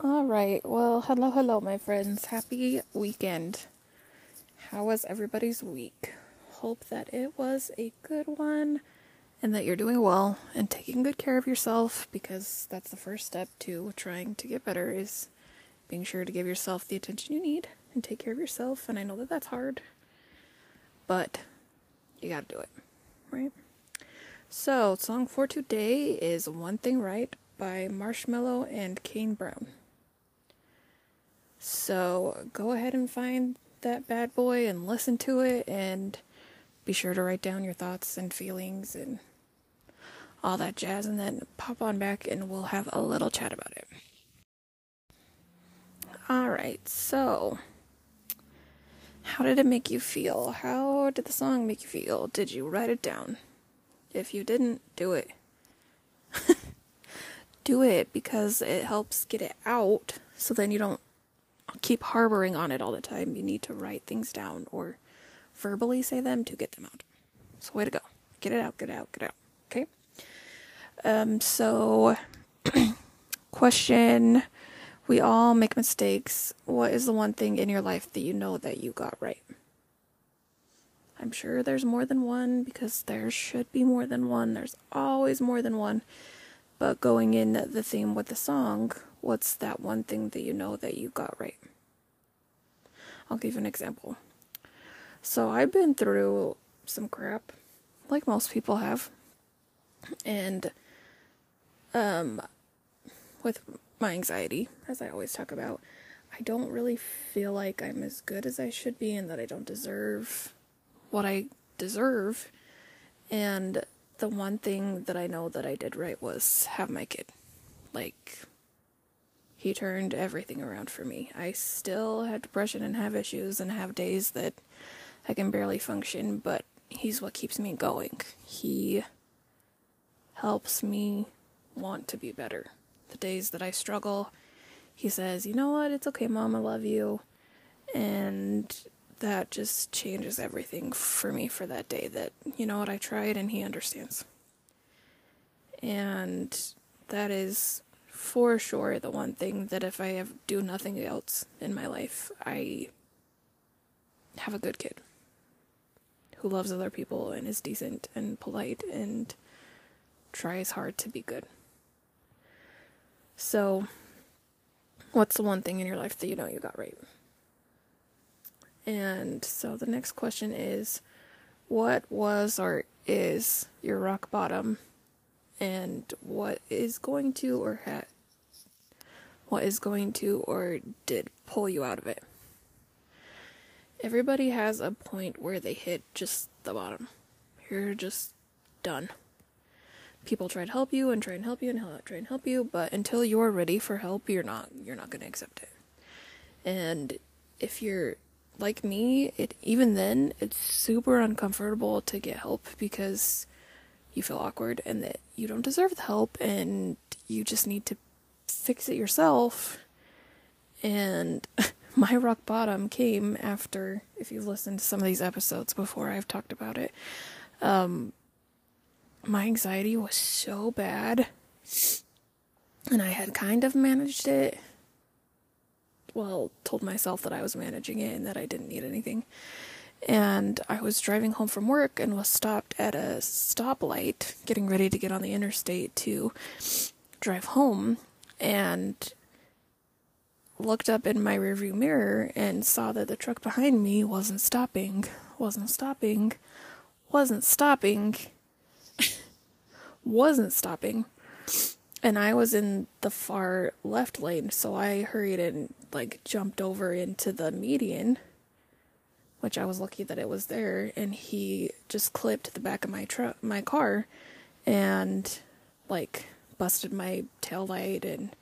All right. Well, hello, hello, my friends. Happy weekend. How was everybody's week? Hope that it was a good one and that you're doing well and taking good care of yourself because that's the first step to trying to get better is being sure to give yourself the attention you need and take care of yourself. And I know that that's hard, but you got to do it, right? So, song for today is One Thing Right by Marshmello and Kane Brown. So go ahead and find that bad boy and listen to it and be sure to write down your thoughts and feelings and all that jazz and then pop on back and we'll have a little chat about it. Alright, so how did it make you feel? How did the song make you feel? Did you write it down? If you didn't, do it. do it because it helps get it out so then you don't keep harboring on it all the time. You need to write things down or verbally say them to get them out. So, way to go. Get it out, get it out, get it out. Okay? Um, so, question We all make mistakes. What is the one thing in your life that you know that you got right? I'm sure there's more than one because there should be more than one. There's always more than one. But going in the theme with the song, what's that one thing that you know that you got right? I'll give you an example. So I've been through some crap, like most people have. And um with my anxiety, as I always talk about, I don't really feel like I'm as good as I should be and that I don't deserve what I deserve. And the one thing that I know that I did right was have my kid. Like, he turned everything around for me. I still have depression and have issues and have days that I can barely function, but he's what keeps me going. He helps me want to be better. The days that I struggle, he says, You know what? It's okay, mom. I love you. And that just changes everything for me for that day that, you know what, I tried and he understands. And that is for sure the one thing that if I have, do nothing else in my life, I have a good kid who loves other people and is decent and polite and tries hard to be good. So, what's the one thing in your life that you know you got right? And so the next question is what was or is your rock bottom and what is going to or had what is going to or did pull you out of it. Everybody has a point where they hit just the bottom. You're just done. People try to help you and try and help you and try and help you, but until you're ready for help, you're not you're not going to accept it. And if you're like me, it even then it's super uncomfortable to get help because you feel awkward and that you don't deserve the help and you just need to fix it yourself. And my rock bottom came after if you've listened to some of these episodes before I've talked about it. Um my anxiety was so bad and I had kind of managed it well, told myself that I was managing it and that I didn't need anything. And I was driving home from work and was stopped at a stoplight, getting ready to get on the interstate to drive home, and looked up in my rearview mirror and saw that the truck behind me wasn't stopping, wasn't stopping, wasn't stopping, wasn't stopping. And I was in the far left lane, so I hurried and like jumped over into the median, which I was lucky that it was there, and he just clipped the back of my truck, my car, and like busted my tail light and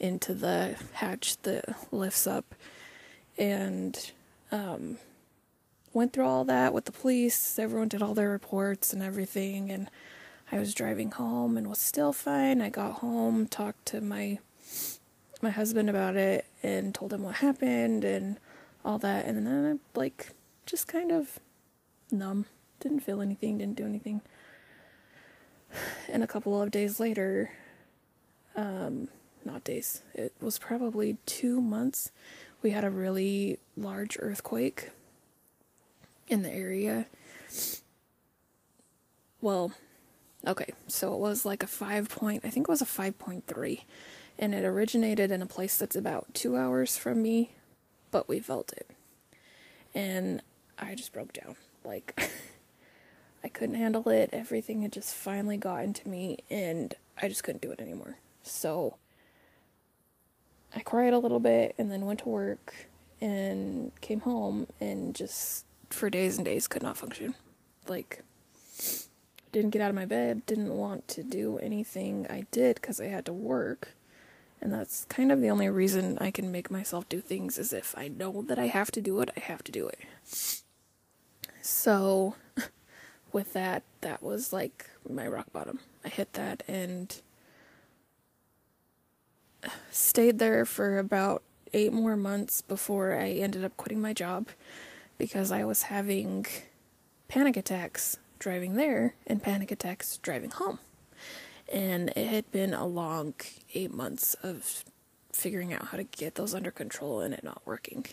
into the hatch that lifts up, and um, went through all that with the police. Everyone did all their reports and everything, and I was driving home and was still fine. I got home, talked to my my husband about it and told him what happened and all that and then I like just kind of numb. Didn't feel anything, didn't do anything. And a couple of days later, um, not days. It was probably two months. We had a really large earthquake in the area. Well, okay, so it was like a five point, I think it was a 5.3, and it originated in a place that's about two hours from me, but we felt it. And I just broke down. Like, I couldn't handle it. Everything had just finally gotten to me, and I just couldn't do it anymore. So, I cried a little bit and then went to work and came home and just for days and days could not function. Like, didn't get out of my bed, didn't want to do anything I did because I had to work. And that's kind of the only reason I can make myself do things is if I know that I have to do it, I have to do it. So, with that, that was like my rock bottom. I hit that and stayed there for about eight more months before I ended up quitting my job because I was having panic attacks driving there and panic attacks driving home. And it had been a long eight months of figuring out how to get those under control and it not working.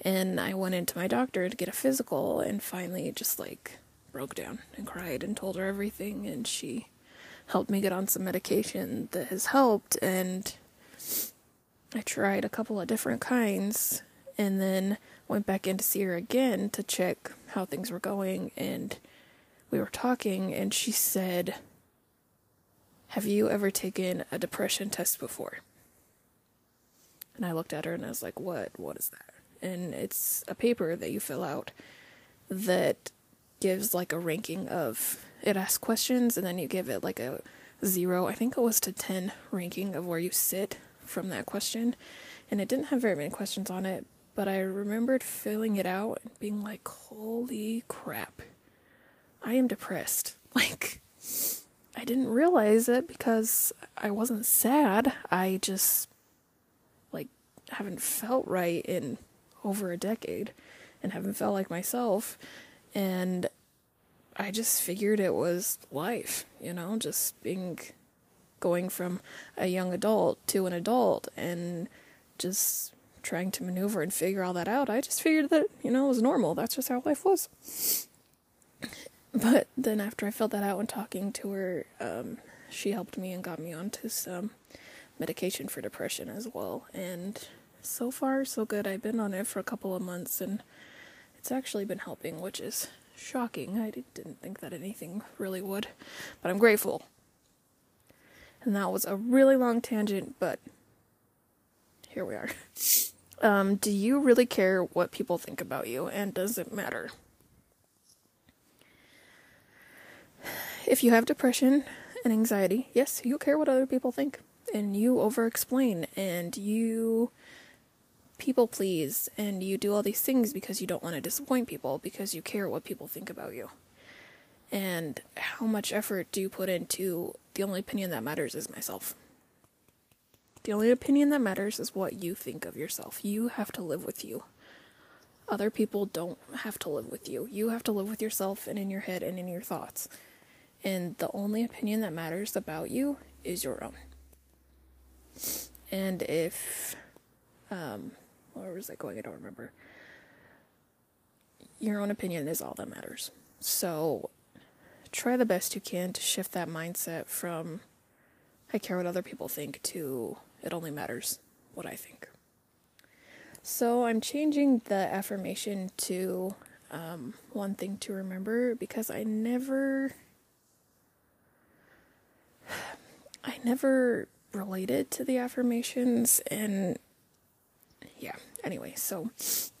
And I went into my doctor to get a physical and finally just like broke down and cried and told her everything. And she helped me get on some medication that has helped. And I tried a couple of different kinds and then went back in to see her again to check how things were going. And we were talking and she said have you ever taken a depression test before? And i looked at her and i was like what? What is that? And it's a paper that you fill out that gives like a ranking of it asks questions and then you give it like a zero. I think it was to 10 ranking of where you sit from that question. And it didn't have very many questions on it but I remembered filling it out and being like, holy crap, I am depressed. Like, I didn't realize it because I wasn't sad. I just, like, haven't felt right in over a decade and haven't felt like myself. And I just figured it was life, you know, just being going from a young adult to an adult and just trying to maneuver and figure all that out. I just figured that, you know, it was normal. That's just how life was. But then after I filled that out and talking to her, um, she helped me and got me onto some medication for depression as well. And so far, so good. I've been on it for a couple of months and it's actually been helping, which is shocking. I didn't think that anything really would, but I'm grateful. And that was a really long tangent, but here we are. Um, do you really care what people think about you, and does it matter? If you have depression and anxiety, yes, you care what other people think, and you over explain, and you people please, and you do all these things because you don't want to disappoint people, because you care what people think about you. And how much effort do you put into the only opinion that matters is myself? The only opinion that matters is what you think of yourself. You have to live with you. Other people don't have to live with you. You have to live with yourself and in your head and in your thoughts. And the only opinion that matters about you is your own. And if, um, where was I going? I don't remember. Your own opinion is all that matters. So try the best you can to shift that mindset from I care what other people think to it only matters what I think. So I'm changing the affirmation to um, one thing to remember because I never. I never related to the affirmations and yeah anyway so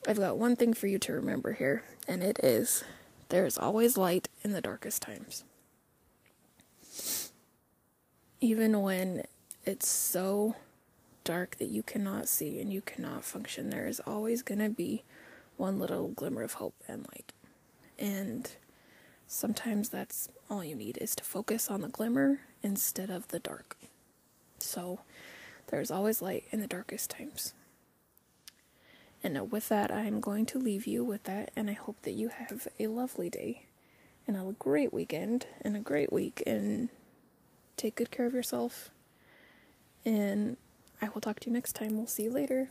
i've got one thing for you to remember here and it is there's always light in the darkest times even when it's so dark that you cannot see and you cannot function, there is always going to be one little glimmer of hope and light. And sometimes that's all you need is to focus on the glimmer instead of the dark. So there's always light in the darkest times. And with that, I'm going to leave you with that, and I hope that you have a lovely day and a great weekend and a great week, and take good care of yourself. And I will talk to you next time. We'll see you later.